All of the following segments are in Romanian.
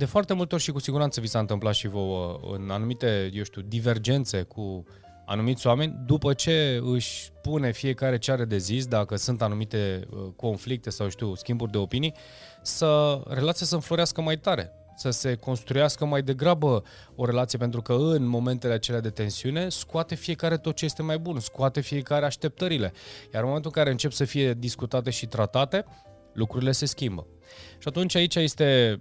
de foarte multe ori și cu siguranță vi s-a întâmplat și vouă în anumite, eu știu, divergențe cu anumiți oameni, după ce își pune fiecare ce are de zis, dacă sunt anumite uh, conflicte sau, știu, schimburi de opinii, să relația să înflorească mai tare, să se construiască mai degrabă o relație, pentru că în momentele acelea de tensiune scoate fiecare tot ce este mai bun, scoate fiecare așteptările. Iar în momentul în care încep să fie discutate și tratate, lucrurile se schimbă. Și atunci aici este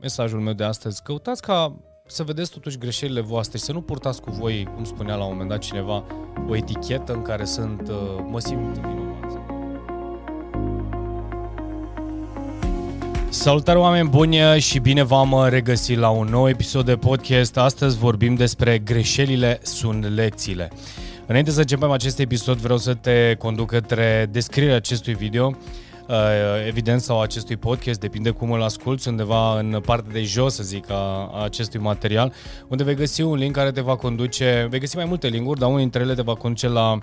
mesajul meu de astăzi. Căutați ca să vedeți totuși greșelile voastre și să nu purtați cu voi, cum spunea la un moment dat cineva, o etichetă în care sunt uh, mă simt vinovați. Salutare oameni buni și bine v-am regăsit la un nou episod de podcast. Astăzi vorbim despre greșelile sunt lecțiile. Înainte să începem acest episod, vreau să te conduc către descrierea acestui video Uh, evident, sau acestui podcast, depinde cum îl asculti, undeva în partea de jos, să zic, a, a acestui material, unde vei găsi un link care te va conduce, vei găsi mai multe linkuri, dar unul dintre ele te va conduce la uh,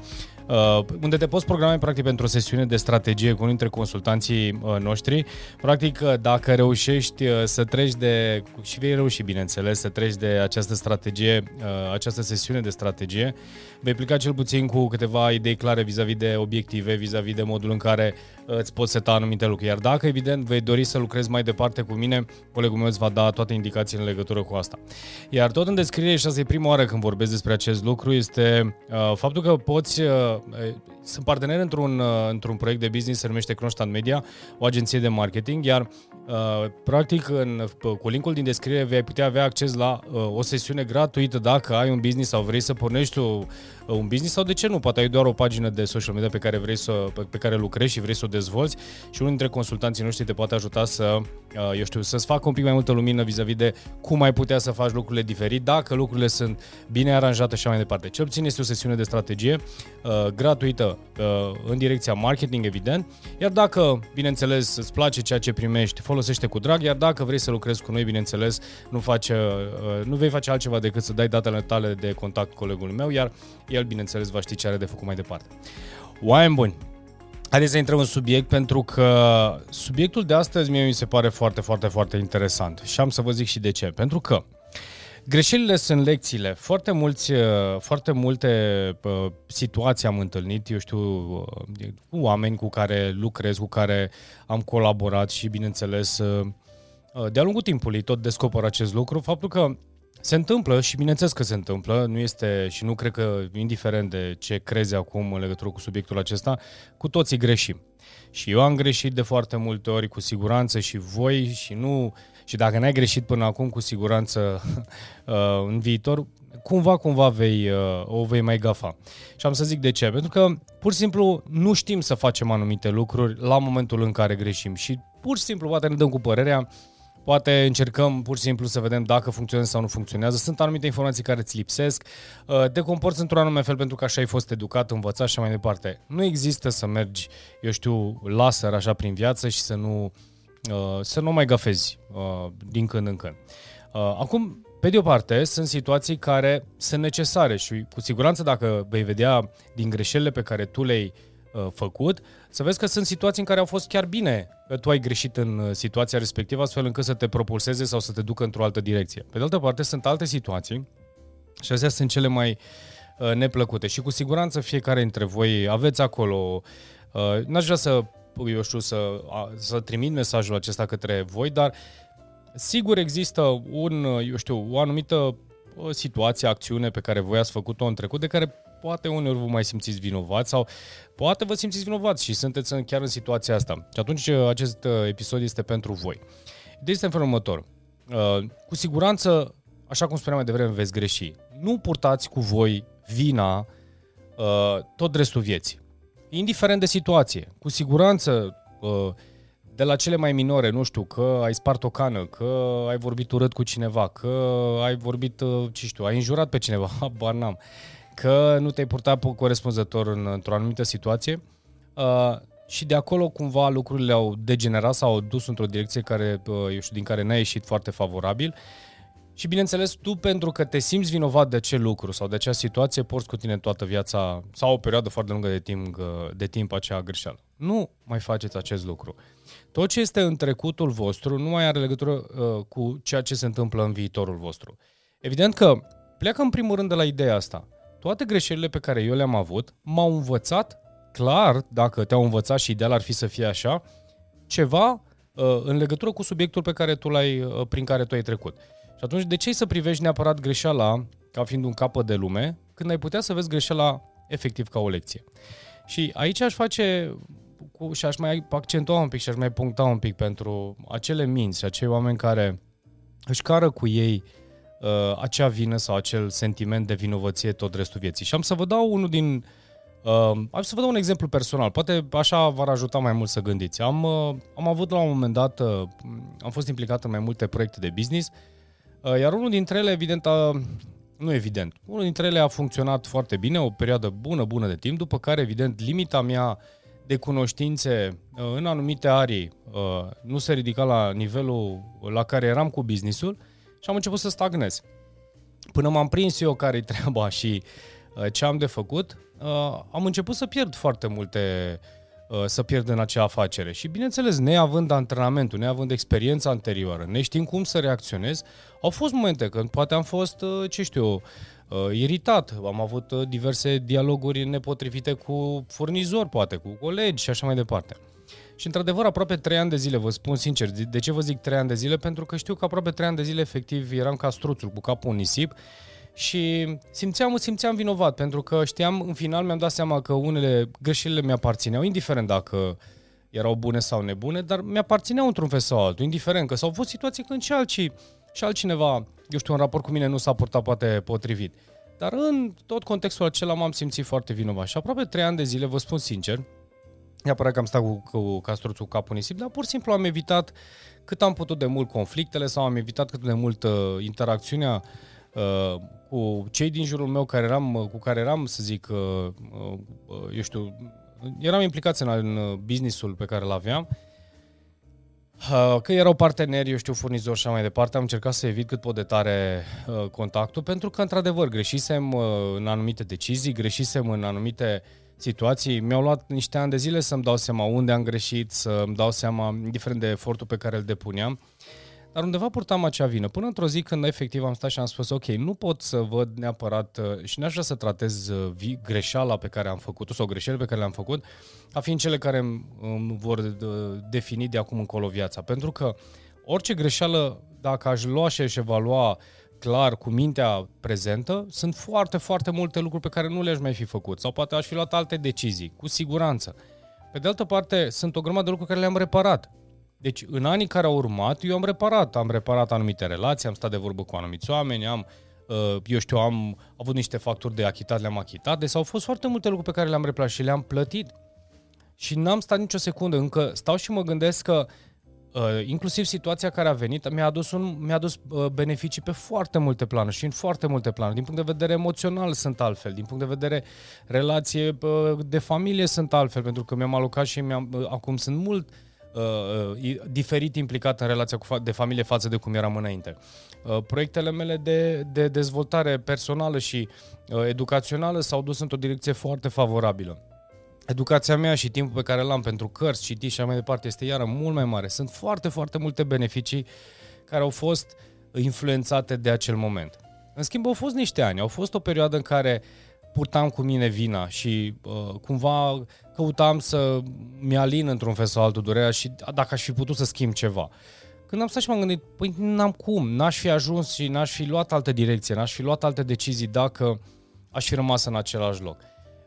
unde te poți programa practic pentru o sesiune de strategie cu unul dintre consultanții uh, noștri. Practic, uh, dacă reușești uh, să treci de, și vei reuși, bineînțeles, să treci de această strategie, uh, această sesiune de strategie, vei pleca cel puțin cu câteva idei clare vis-a-vis de obiective, vis-a-vis de modul în care uh, îți poți seta anumite lucruri. Iar dacă, evident, vei dori să lucrezi mai departe cu mine, colegul meu îți va da toate indicațiile în legătură cu asta. Iar tot în descriere, și asta e prima oară când vorbesc despre acest lucru, este uh, faptul că poți, uh, sunt partener într-un, uh, într-un proiect de business, se numește Kronstadt Media, o agenție de marketing, iar uh, practic în, cu linkul din descriere vei putea avea acces la uh, o sesiune gratuită dacă ai un business sau vrei să pornești tu un business sau de ce nu, poate ai doar o pagină de social media pe care vrei să, pe, pe care lucrezi și vrei să o dezvolți și unul dintre consultanții noștri te poate ajuta să, uh, eu știu, să-ți facă un pic mai multă lumină vis-a-vis de cum ai putea să faci lucrurile diferit, dacă lucrurile sunt bine aranjate și mai departe. Ce obține este o sesiune de strategie uh, gratuită uh, în direcția marketing, evident, iar dacă, bineînțeles, îți place ceea ce primești, folosește cu drag, iar dacă vrei să lucrezi cu noi, bineînțeles, nu, face, uh, nu vei face altceva decât să dai datele tale de contact colegului meu, iar el, bineînțeles, va ști ce are de făcut mai departe. Oameni buni, haideți să intrăm în subiect pentru că subiectul de astăzi mie mi se pare foarte, foarte, foarte interesant și am să vă zic și de ce. Pentru că Greșelile sunt lecțiile. Foarte, mulți, foarte multe uh, situații am întâlnit, eu știu, uh, cu oameni cu care lucrez, cu care am colaborat și, bineînțeles, uh, de-a lungul timpului tot descoper acest lucru, faptul că se întâmplă și bineînțeles că se întâmplă, nu este și nu cred că, indiferent de ce crezi acum în legătură cu subiectul acesta, cu toții greșim. Și eu am greșit de foarte multe ori, cu siguranță și voi și nu... Și dacă n-ai greșit până acum, cu siguranță uh, în viitor, cumva, cumva vei, uh, o vei mai gafa. Și am să zic de ce. Pentru că pur și simplu nu știm să facem anumite lucruri la momentul în care greșim. Și pur și simplu poate ne dăm cu părerea Poate încercăm pur și simplu să vedem dacă funcționează sau nu funcționează. Sunt anumite informații care îți lipsesc. Uh, te comporți într-un anume fel pentru că așa ai fost educat, învățat și mai departe. Nu există să mergi, eu știu, laser așa prin viață și să nu, uh, să nu mai gafezi uh, din când în când. Acum, pe de o parte, sunt situații care sunt necesare și cu siguranță dacă vei vedea din greșelile pe care tu le-ai Uh, făcut, să vezi că sunt situații în care au fost chiar bine că tu ai greșit în uh, situația respectivă, astfel încât să te propulseze sau să te ducă într-o altă direcție. Pe de altă parte, sunt alte situații și astea sunt cele mai uh, neplăcute și cu siguranță fiecare dintre voi aveți acolo, n-aș vrea să, eu știu, să, să trimit mesajul acesta către voi, dar sigur există un, eu știu, o anumită situație, acțiune pe care voi ați făcut-o în trecut, de care poate uneori vă mai simțiți vinovați sau poate vă simțiți vinovați și sunteți în, chiar în situația asta. Și atunci uh, acest uh, episod este pentru voi. Ideea este în felul următor. Uh, cu siguranță, așa cum spuneam mai devreme, veți greși. Nu purtați cu voi vina tot restul vieții. Indiferent de situație. Cu siguranță, de la cele mai minore, nu știu, că ai spart o cană, că ai vorbit urât cu cineva, că ai vorbit, ce știu, ai înjurat pe cineva, habar n-am că nu te-ai purtat corespunzător în, într-o anumită situație uh, și de acolo cumva lucrurile au degenerat sau au dus într-o direcție care, uh, eu știu, din care n-ai ieșit foarte favorabil. Și bineînțeles, tu pentru că te simți vinovat de acel lucru sau de acea situație, porți cu tine toată viața sau o perioadă foarte lungă de timp, de timp acea greșeală. Nu mai faceți acest lucru. Tot ce este în trecutul vostru nu mai are legătură uh, cu ceea ce se întâmplă în viitorul vostru. Evident că pleacă în primul rând de la ideea asta. Toate greșelile pe care eu le-am avut m-au învățat, clar, dacă te-au învățat și ideal ar fi să fie așa, ceva uh, în legătură cu subiectul pe care tu l-ai, uh, prin care tu ai trecut. Și atunci, de ce să privești neapărat greșeala ca fiind un capăt de lume, când ai putea să vezi greșeala efectiv ca o lecție? Și aici aș face cu, și aș mai accentua un pic și aș mai puncta un pic pentru acele minți și acei oameni care își cară cu ei uh, acea vină sau acel sentiment de vinovăție tot restul vieții. Și am să vă dau unul din... Uh, am să vă dau un exemplu personal, poate așa v-ar ajuta mai mult să gândiți. Am, uh, am avut la un moment dat, uh, am fost implicat în mai multe proiecte de business, uh, iar unul dintre ele, evident, a, nu evident, unul dintre ele a funcționat foarte bine, o perioadă bună, bună de timp, după care, evident, limita mea de cunoștințe uh, în anumite arii uh, nu se ridica la nivelul la care eram cu businessul și am început să stagnez. Până m-am prins eu care-i treaba și uh, ce am de făcut, am început să pierd foarte multe să pierd în acea afacere. Și bineînțeles, neavând antrenamentul, neavând experiența anterioară, neștiind cum să reacționez, au fost momente când poate am fost, ce știu uh, iritat, am avut uh, diverse dialoguri nepotrivite cu furnizori, poate, cu colegi și așa mai departe. Și într-adevăr, aproape 3 ani de zile, vă spun sincer, de ce vă zic 3 ani de zile? Pentru că știu că aproape 3 ani de zile, efectiv, eram ca struțul cu capul în nisip și simțeam, simțeam vinovat, pentru că știam, în final mi-am dat seama că unele greșelile mi-aparțineau, indiferent dacă erau bune sau nebune, dar mi-aparțineau într-un fel sau altul, indiferent că s-au fost situații când și alții și altcineva, eu știu, în raport cu mine nu s-a purtat poate potrivit. Dar în tot contextul acela m-am simțit foarte vinovat și aproape trei ani de zile, vă spun sincer, neapărat că am stat cu, cu castruțul capul nisip, dar pur și simplu am evitat cât am putut de mult conflictele sau am evitat cât de mult uh, interacțiunea uh, cu cei din jurul meu care eram, uh, cu care eram, să zic, uh, uh, eu știu, eram implicați în, în businessul pe care îl aveam Uh, că erau parteneri, eu știu, furnizori și așa mai departe, am încercat să evit cât pot de tare uh, contactul, pentru că, într-adevăr, greșisem uh, în anumite decizii, greșisem în anumite situații. Mi-au luat niște ani de zile să-mi dau seama unde am greșit, să-mi dau seama, indiferent de efortul pe care îl depuneam. Dar undeva purtam acea vină. Până într-o zi când efectiv am stat și am spus, ok, nu pot să văd neapărat uh, și n-aș vrea să tratez uh, greșeala pe care am făcut-o sau greșelile pe care le-am făcut, ca fiind cele care îmi vor uh, defini de acum încolo viața. Pentru că orice greșeală, dacă aș lua și aș evalua clar cu mintea prezentă, sunt foarte, foarte multe lucruri pe care nu le-aș mai fi făcut sau poate aș fi luat alte decizii, cu siguranță. Pe de altă parte, sunt o grămadă de lucruri care le-am reparat. Deci, în anii care au urmat, eu am reparat. Am reparat anumite relații, am stat de vorbă cu anumiți oameni, am, uh, eu știu, am avut niște facturi de achitat, le-am achitat. Deci au fost foarte multe lucruri pe care le-am replat și le-am plătit. Și n-am stat nicio secundă. Încă stau și mă gândesc că uh, inclusiv situația care a venit mi-a adus, un, mi-a adus uh, beneficii pe foarte multe planuri și în foarte multe planuri. Din punct de vedere emoțional sunt altfel, din punct de vedere relație de familie sunt altfel, pentru că mi-am alocat și mi-am, acum sunt mult uh, diferit implicat în relația cu fa- de familie față de cum eram înainte. Uh, proiectele mele de, de dezvoltare personală și uh, educațională s-au dus într-o direcție foarte favorabilă. Educația mea și timpul pe care l-am pentru cărți, citi și așa mai departe este iară mult mai mare. Sunt foarte, foarte multe beneficii care au fost influențate de acel moment. În schimb, au fost niște ani, au fost o perioadă în care purtam cu mine vina și uh, cumva căutam să mi-alin într-un fel sau altul durerea și dacă aș fi putut să schimb ceva. Când am stat și m-am gândit, păi n-am cum, n-aș fi ajuns și n-aș fi luat altă direcție, n-aș fi luat alte decizii dacă aș fi rămas în același loc.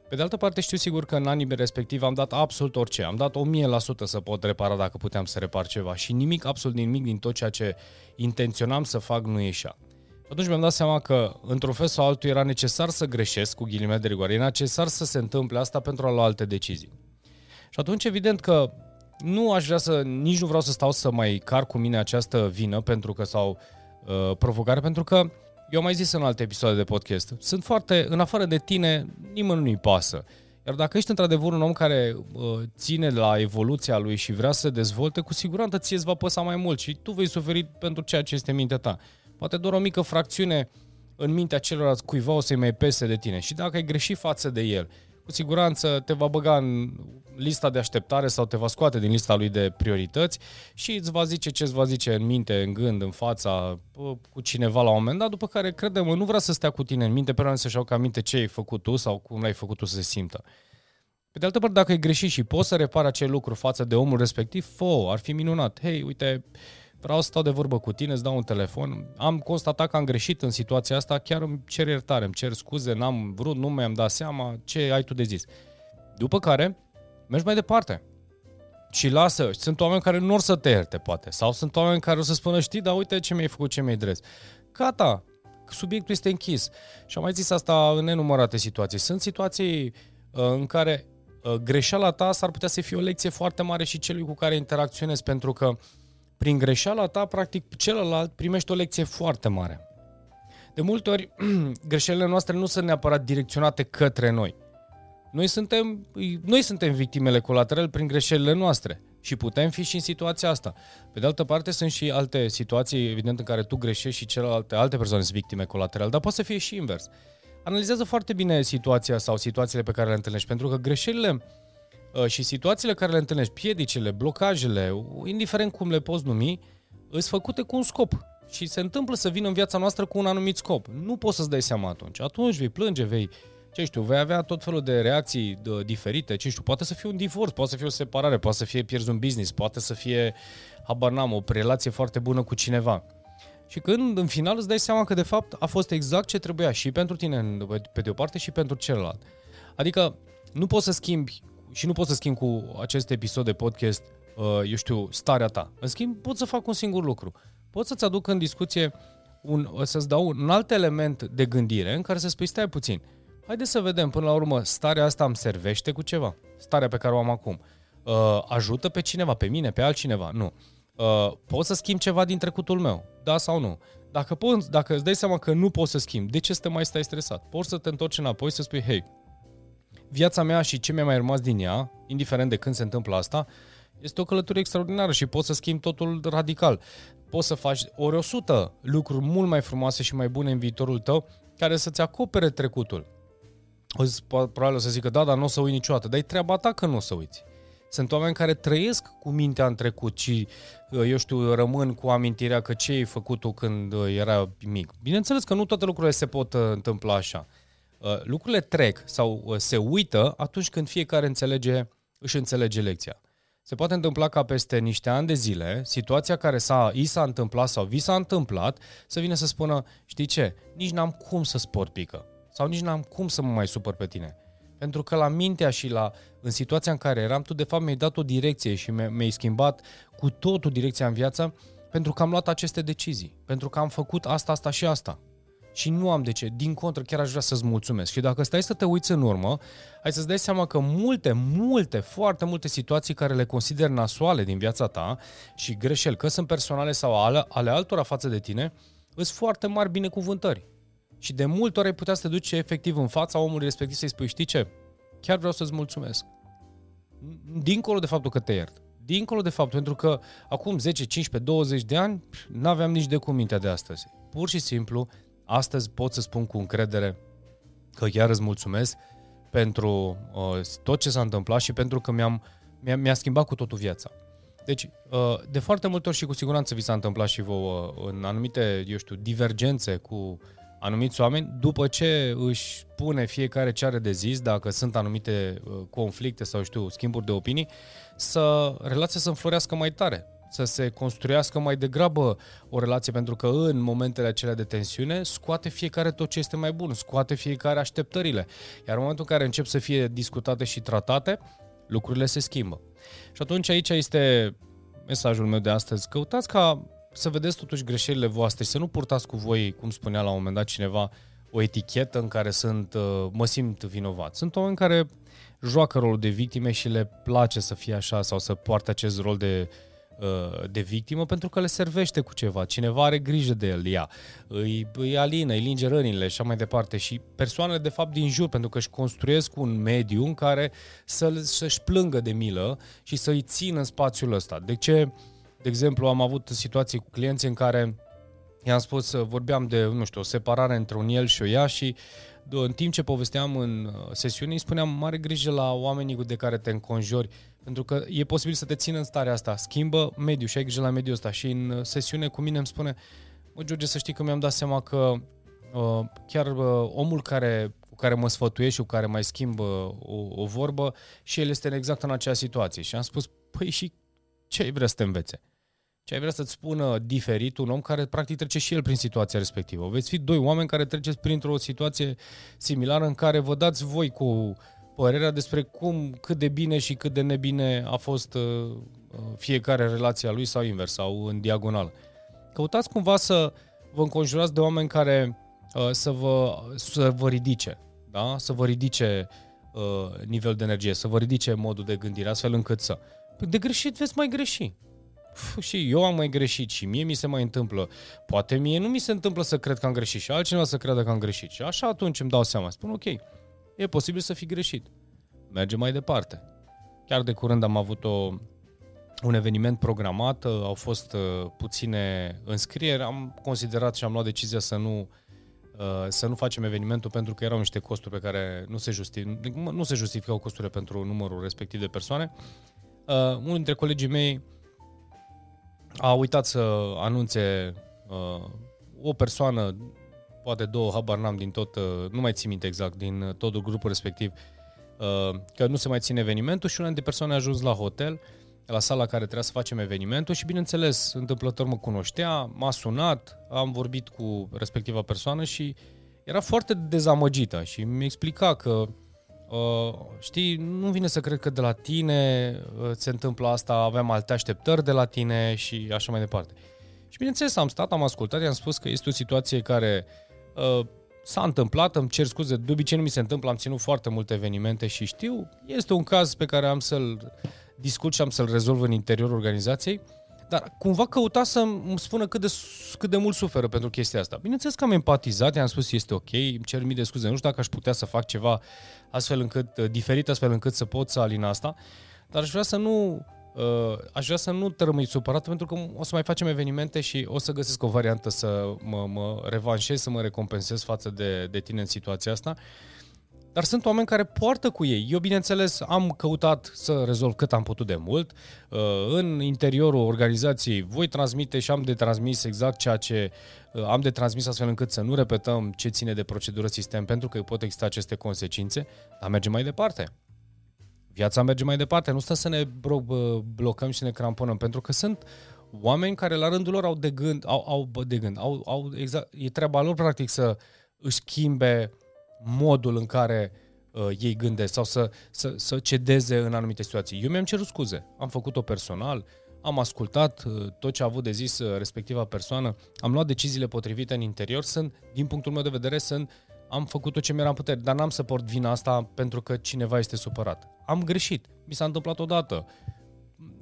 Pe de altă parte știu sigur că în anii respectiv am dat absolut orice, am dat 1000% să pot repara dacă puteam să repar ceva și nimic, absolut nimic din tot ceea ce intenționam să fac nu ieșea. Atunci mi-am dat seama că, într-un fel sau altul, era necesar să greșesc, cu ghilimele de rigoare, era necesar să se întâmple asta pentru a lua alte decizii. Și atunci, evident că nu aș vrea să, nici nu vreau să stau să mai car cu mine această vină pentru că sau uh, provocare, pentru că eu am mai zis în alte episoade de podcast, sunt foarte, în afară de tine, nimeni nu-i pasă. Iar dacă ești într-adevăr un om care uh, ține la evoluția lui și vrea să se dezvolte, cu siguranță ție îți va păsa mai mult și tu vei suferi pentru ceea ce este mintea ta. Poate doar o mică fracțiune în mintea celorlalți cuiva o să-i mai pese de tine. Și dacă ai greșit față de el, cu siguranță te va băga în lista de așteptare sau te va scoate din lista lui de priorități și îți va zice ce îți va zice în minte, în gând, în fața, cu cineva la un moment dat, după care, crede-mă, nu vrea să stea cu tine în minte, pe să-și iau ca minte ce ai făcut tu sau cum l-ai făcut tu să se simtă. Pe de altă parte, dacă ai greșit și poți să repari acel lucru față de omul respectiv, fă ar fi minunat. Hei, uite, vreau să stau de vorbă cu tine, îți dau un telefon. Am constatat că am greșit în situația asta, chiar îmi cer iertare, îmi cer scuze, n-am vrut, nu mi-am dat seama, ce ai tu de zis. După care, mergi mai departe. Și lasă, sunt oameni care nu or să te ierte, poate. Sau sunt oameni care o să spună, știi, dar uite ce mi-ai făcut, ce mi-ai dres. Gata, subiectul este închis. Și am mai zis asta în nenumărate situații. Sunt situații uh, în care uh, greșeala ta s-ar putea să fie o lecție foarte mare și celui cu care interacționezi, pentru că prin greșeala ta, practic, celălalt primește o lecție foarte mare. De multe ori, greșelile noastre nu sunt neapărat direcționate către noi. Noi suntem, noi suntem victimele colaterale prin greșelile noastre și putem fi și în situația asta. Pe de altă parte, sunt și alte situații, evident, în care tu greșești și celelalte alte persoane sunt victime colaterale, dar poate să fie și invers. Analizează foarte bine situația sau situațiile pe care le întâlnești, pentru că greșelile uh, și situațiile care le întâlnești, piedicile, blocajele, indiferent cum le poți numi, sunt făcute cu un scop. Și se întâmplă să vină în viața noastră cu un anumit scop. Nu poți să-ți dai seama atunci. Atunci vei plânge, vei ce știu, vei avea tot felul de reacții de, diferite, ce știu, poate să fie un divorț, poate să fie o separare, poate să fie pierzi un business, poate să fie, habar n-am, o relație foarte bună cu cineva. Și când în final îți dai seama că de fapt a fost exact ce trebuia și pentru tine pe de o parte și pentru celălalt. Adică nu poți să schimbi și nu poți să schimbi cu acest episod de podcast, uh, eu știu, starea ta. În schimb, pot să fac un singur lucru. Pot să-ți aduc în discuție un, să-ți dau un alt element de gândire în care să spui, stai puțin, uh, Haideți să vedem, până la urmă, starea asta îmi servește cu ceva. Starea pe care o am acum. Uh, ajută pe cineva, pe mine, pe altcineva? Nu. Uh, pot să schimb ceva din trecutul meu? Da sau nu? Dacă, poți, dacă îți dai seama că nu poți să schimbi, de ce să te mai stai stresat? Poți să te întorci înapoi să spui, hei, viața mea și ce mi-a mai rămas din ea, indiferent de când se întâmplă asta, este o călătorie extraordinară și poți să schimbi totul radical. Poți să faci ori 100 lucruri mult mai frumoase și mai bune în viitorul tău care să-ți acopere trecutul o să, probabil o să zică, da, dar nu o să uit niciodată. Dar e treaba ta că nu o să uiți. Sunt oameni care trăiesc cu mintea în trecut și, uh, eu știu, rămân cu amintirea că ce ai făcut tu când uh, era mic. Bineînțeles că nu toate lucrurile se pot uh, întâmpla așa. Lucrurile trec sau se uită atunci când fiecare înțelege, își înțelege lecția. Se poate întâmpla ca peste niște ani de zile, situația care s-a, i s-a întâmplat sau vi s-a întâmplat, să vină să spună, știi ce, nici n-am cum să sport pică sau nici n-am cum să mă mai supăr pe tine. Pentru că la mintea și la, în situația în care eram, tu de fapt mi-ai dat o direcție și mi-ai schimbat cu totul direcția în viață pentru că am luat aceste decizii, pentru că am făcut asta, asta și asta. Și nu am de ce, din contră, chiar aș vrea să-ți mulțumesc. Și dacă stai să te uiți în urmă, ai să-ți dai seama că multe, multe, foarte multe situații care le consider nasoale din viața ta și greșeli, că sunt personale sau ale, ale altora față de tine, sunt foarte mari binecuvântări. Și de multe ori ai putea să te duci efectiv în fața omului respectiv să-i spui, știi ce? Chiar vreau să-ți mulțumesc. Dincolo de faptul că te iert. Dincolo de faptul, pentru că acum 10, 15, 20 de ani n-aveam nici de cum mintea de astăzi. Pur și simplu, astăzi pot să spun cu încredere că chiar îți mulțumesc pentru uh, tot ce s-a întâmplat și pentru că mi-am, mi-a, mi-a schimbat cu totul viața. Deci, uh, de foarte multe ori și cu siguranță vi s-a întâmplat și vouă în anumite, eu știu, divergențe cu anumiți oameni, după ce își pune fiecare ce are de zis, dacă sunt anumite uh, conflicte sau știu, schimburi de opinii, să relația să înflorească mai tare, să se construiască mai degrabă o relație, pentru că în momentele acelea de tensiune scoate fiecare tot ce este mai bun, scoate fiecare așteptările. Iar în momentul în care încep să fie discutate și tratate, lucrurile se schimbă. Și atunci aici este mesajul meu de astăzi. Căutați ca să vedeți totuși greșelile voastre și să nu purtați cu voi, cum spunea la un moment dat cineva, o etichetă în care sunt, uh, mă simt vinovat. Sunt oameni care joacă rolul de victime și le place să fie așa sau să poarte acest rol de, uh, de victimă pentru că le servește cu ceva. Cineva are grijă de el, ea, îi, îi alină, îi linge rănile și așa mai departe. Și persoanele, de fapt, din jur, pentru că își construiesc un mediu în care să, să-și plângă de milă și să-i țină în spațiul ăsta. De ce? De exemplu, am avut situații cu clienți în care i-am spus, vorbeam de, nu știu, o separare între un el și o ea și în timp ce povesteam în uh, sesiune, îi spuneam, mare grijă la oamenii de care te înconjori, pentru că e posibil să te țină în starea asta. Schimbă mediul și ai grijă la mediul ăsta. Și în uh, sesiune cu mine îmi spune, mă, George, să știi că mi-am dat seama că uh, chiar uh, omul care, cu care mă sfătuiești și cu care mai schimbă o, o vorbă, și el este exact în acea situație. Și am spus, păi și ce ai vrea să te învețe? Ce ai vrea să-ți spună diferit un om care practic trece și el prin situația respectivă. Veți fi doi oameni care treceți printr-o situație similară în care vă dați voi cu părerea despre cum, cât de bine și cât de nebine a fost uh, uh fiecare relația lui sau invers, sau în diagonal. Căutați cumva să vă înconjurați de oameni care uh, să, vă, să vă ridice, da? să vă ridice uh, nivel de energie, să vă ridice modul de gândire, astfel încât să... De greșit veți mai greși și eu am mai greșit și mie mi se mai întâmplă. Poate mie nu mi se întâmplă să cred că am greșit și altcineva să creadă că am greșit. Și așa atunci îmi dau seama. Spun, ok, e posibil să fi greșit. Mergem mai departe. Chiar de curând am avut o, un eveniment programat, au fost uh, puține înscrieri, am considerat și am luat decizia să nu uh, să nu facem evenimentul pentru că erau niște costuri pe care nu se, justific, nu se justificau costurile pentru numărul respectiv de persoane. Uh, unul dintre colegii mei a uitat să anunțe uh, o persoană, poate două, habar n-am din tot, uh, nu mai țin minte exact, din uh, totul grupul respectiv, uh, că nu se mai ține evenimentul și una dintre persoane a ajuns la hotel, la sala care trebuia să facem evenimentul și bineînțeles, întâmplător mă cunoștea, m-a sunat, am vorbit cu respectiva persoană și era foarte dezamăgită și mi explica că uh, Uh, știi, nu vine să cred că de la tine uh, se întâmplă asta, aveam alte așteptări de la tine și așa mai departe. Și bineînțeles am stat, am ascultat, i-am spus că este o situație care uh, s-a întâmplat, îmi cer scuze, de obicei nu mi se întâmplă, am ținut foarte multe evenimente și știu, este un caz pe care am să-l discut și am să-l rezolv în interiorul organizației. Uh, dar cumva căuta să îmi spună cât de, cât de mult suferă pentru chestia asta. Bineînțeles că am empatizat, i-am spus este ok, îmi cer mii de scuze, nu știu dacă aș putea să fac ceva astfel încât, uh, diferit astfel încât să pot să alin asta, dar aș vrea să nu Uh, aș vrea să nu te rămâi supărat pentru că o să mai facem evenimente și o să găsesc o variantă să mă, mă revanșez, să mă recompensez față de, de tine în situația asta. Uh, dar sunt oameni care poartă cu ei. Eu, bineînțeles, am căutat să rezolv cât am putut de mult. Uh, în interiorul organizației voi transmite și am de transmis exact ceea ce uh, am de transmis astfel încât să nu repetăm ce ține de procedură sistem, pentru că pot exista aceste consecințe, dar mergem mai departe. Viața merge mai departe, nu stă să ne blocăm și ne cramponăm, pentru că sunt oameni care la rândul lor au de gând, au, au de gând, au, au exact, e treaba lor practic să își schimbe uh, modul în care uh, ei gândesc sau să, să, să cedeze în anumite situații. Eu mi-am cerut scuze, am făcut-o personal, am ascultat uh, tot ce a avut de zis uh, respectiva persoană, am luat deciziile potrivite în interior, sunt, din punctul meu de vedere, sunt, am făcut tot ce mi-era în putere, dar n-am să port vina asta pentru că cineva este supărat. Am greșit, mi s-a întâmplat odată.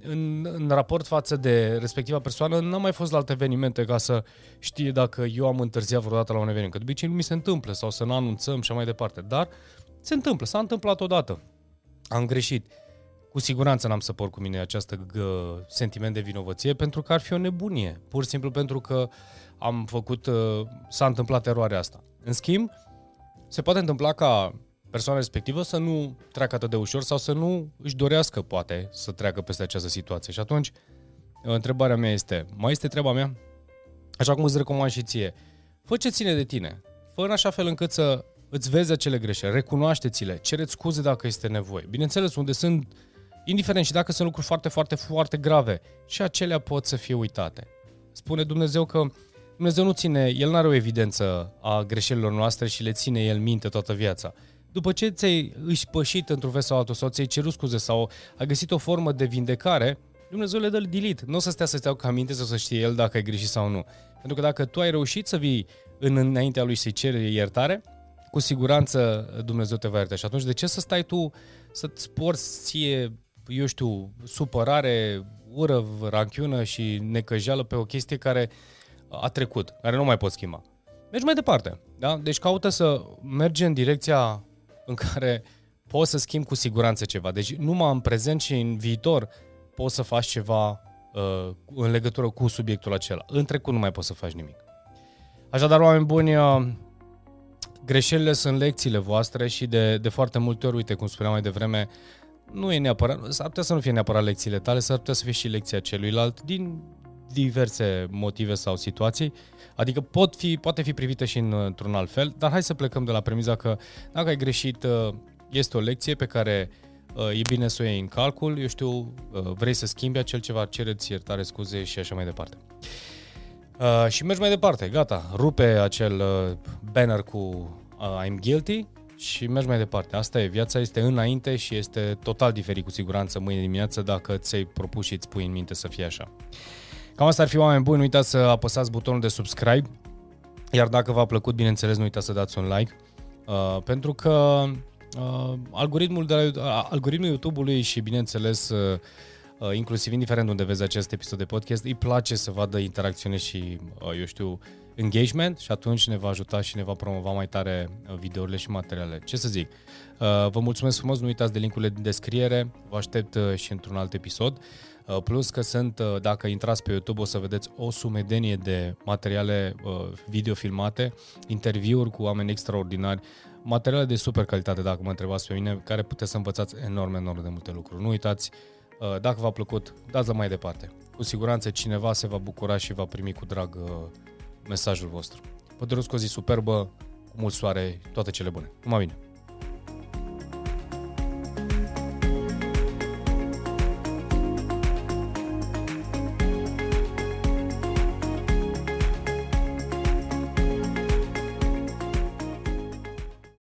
În, în raport față de respectiva persoană, n-am mai fost la alte evenimente ca să știe dacă eu am întârziat vreodată la un eveniment. Că de obicei nu mi se întâmplă sau să nu anunțăm și mai departe. Dar se întâmplă, s-a întâmplat odată. Am greșit. Cu siguranță n-am să por cu mine această gă, sentiment de vinovăție pentru că ar fi o nebunie. Pur și simplu pentru că am făcut, uh, s-a întâmplat eroarea asta. În schimb, se poate întâmpla ca persoana respectivă să nu treacă atât de ușor sau să nu își dorească, poate, să treacă peste această situație. Și atunci, întrebarea mea este, mai este treaba mea? Așa cum îți recomand și ție, fă ce ține de tine. Fă în așa fel încât să îți vezi acele greșeli, recunoașteți-le, cereți scuze dacă este nevoie. Bineînțeles, unde sunt, indiferent și dacă sunt lucruri foarte, foarte, foarte grave, și acelea pot să fie uitate. Spune Dumnezeu că Dumnezeu nu ține, El nu are o evidență a greșelilor noastre și le ține El minte toată viața după ce ți-ai pășit într-un fel sau altul sau ți-ai cerut scuze sau a găsit o formă de vindecare, Dumnezeu le dă delete. Nu o să stea să stea ca minte sau să știe El dacă ai greșit sau nu. Pentru că dacă tu ai reușit să vii în înaintea Lui să-i ceri iertare, cu siguranță Dumnezeu te va ierta. Și atunci de ce să stai tu să-ți porți ție, eu știu, supărare, ură, ranchiună și necăjeală pe o chestie care a trecut, care nu mai poți schimba. Mergi mai departe. Da? Deci caută să mergi în direcția în care poți să schimbi cu siguranță ceva. Deci numai în prezent și în viitor poți să faci ceva uh, în legătură cu subiectul acela. În trecut nu mai poți să faci nimic. Așadar, oameni buni, uh, greșelile sunt lecțiile voastre și de, de foarte multe ori, uite, cum spuneam mai devreme, nu e neapărat, s-ar putea să nu fie neapărat lecțiile tale, s-ar putea să fie și lecția celuilalt din diverse motive sau situații. Adică pot fi, poate fi privită și în, într-un alt fel, dar hai să plecăm de la premiza că dacă ai greșit, uh, este o lecție pe care uh, e bine să o iei în calcul, eu știu, uh, vrei să schimbi acel ceva, cereți iertare, scuze și așa mai departe. Uh, și mergi mai departe, gata, rupe acel uh, banner cu uh, I'm guilty și mergi mai departe. Asta e, viața este înainte și este total diferit cu siguranță mâine dimineață dacă ți-ai propus și îți pui în minte să fie așa. Cam asta ar fi oameni buni, nu uitați să apăsați butonul de subscribe, iar dacă v-a plăcut, bineînțeles, nu uitați să dați un like, uh, pentru că uh, algoritmul, de la, uh, algoritmul YouTube-ului și, bineînțeles, uh, uh, inclusiv indiferent unde vezi acest episod de podcast, îi place să vadă interacțiune și, uh, eu știu, engagement și atunci ne va ajuta și ne va promova mai tare uh, videourile și materialele. Ce să zic? Uh, vă mulțumesc frumos, nu uitați de linkurile din descriere, vă aștept uh, și într-un alt episod. Plus că sunt, dacă intrați pe YouTube, o să vedeți o sumedenie de materiale video filmate, interviuri cu oameni extraordinari, materiale de super calitate, dacă mă întrebați pe mine, care puteți să învățați enorm, enorm de multe lucruri. Nu uitați, dacă v-a plăcut, dați-l mai departe. Cu siguranță cineva se va bucura și va primi cu drag mesajul vostru. Vă doresc o zi superbă, cu mult soare, toate cele bune. Numai bine!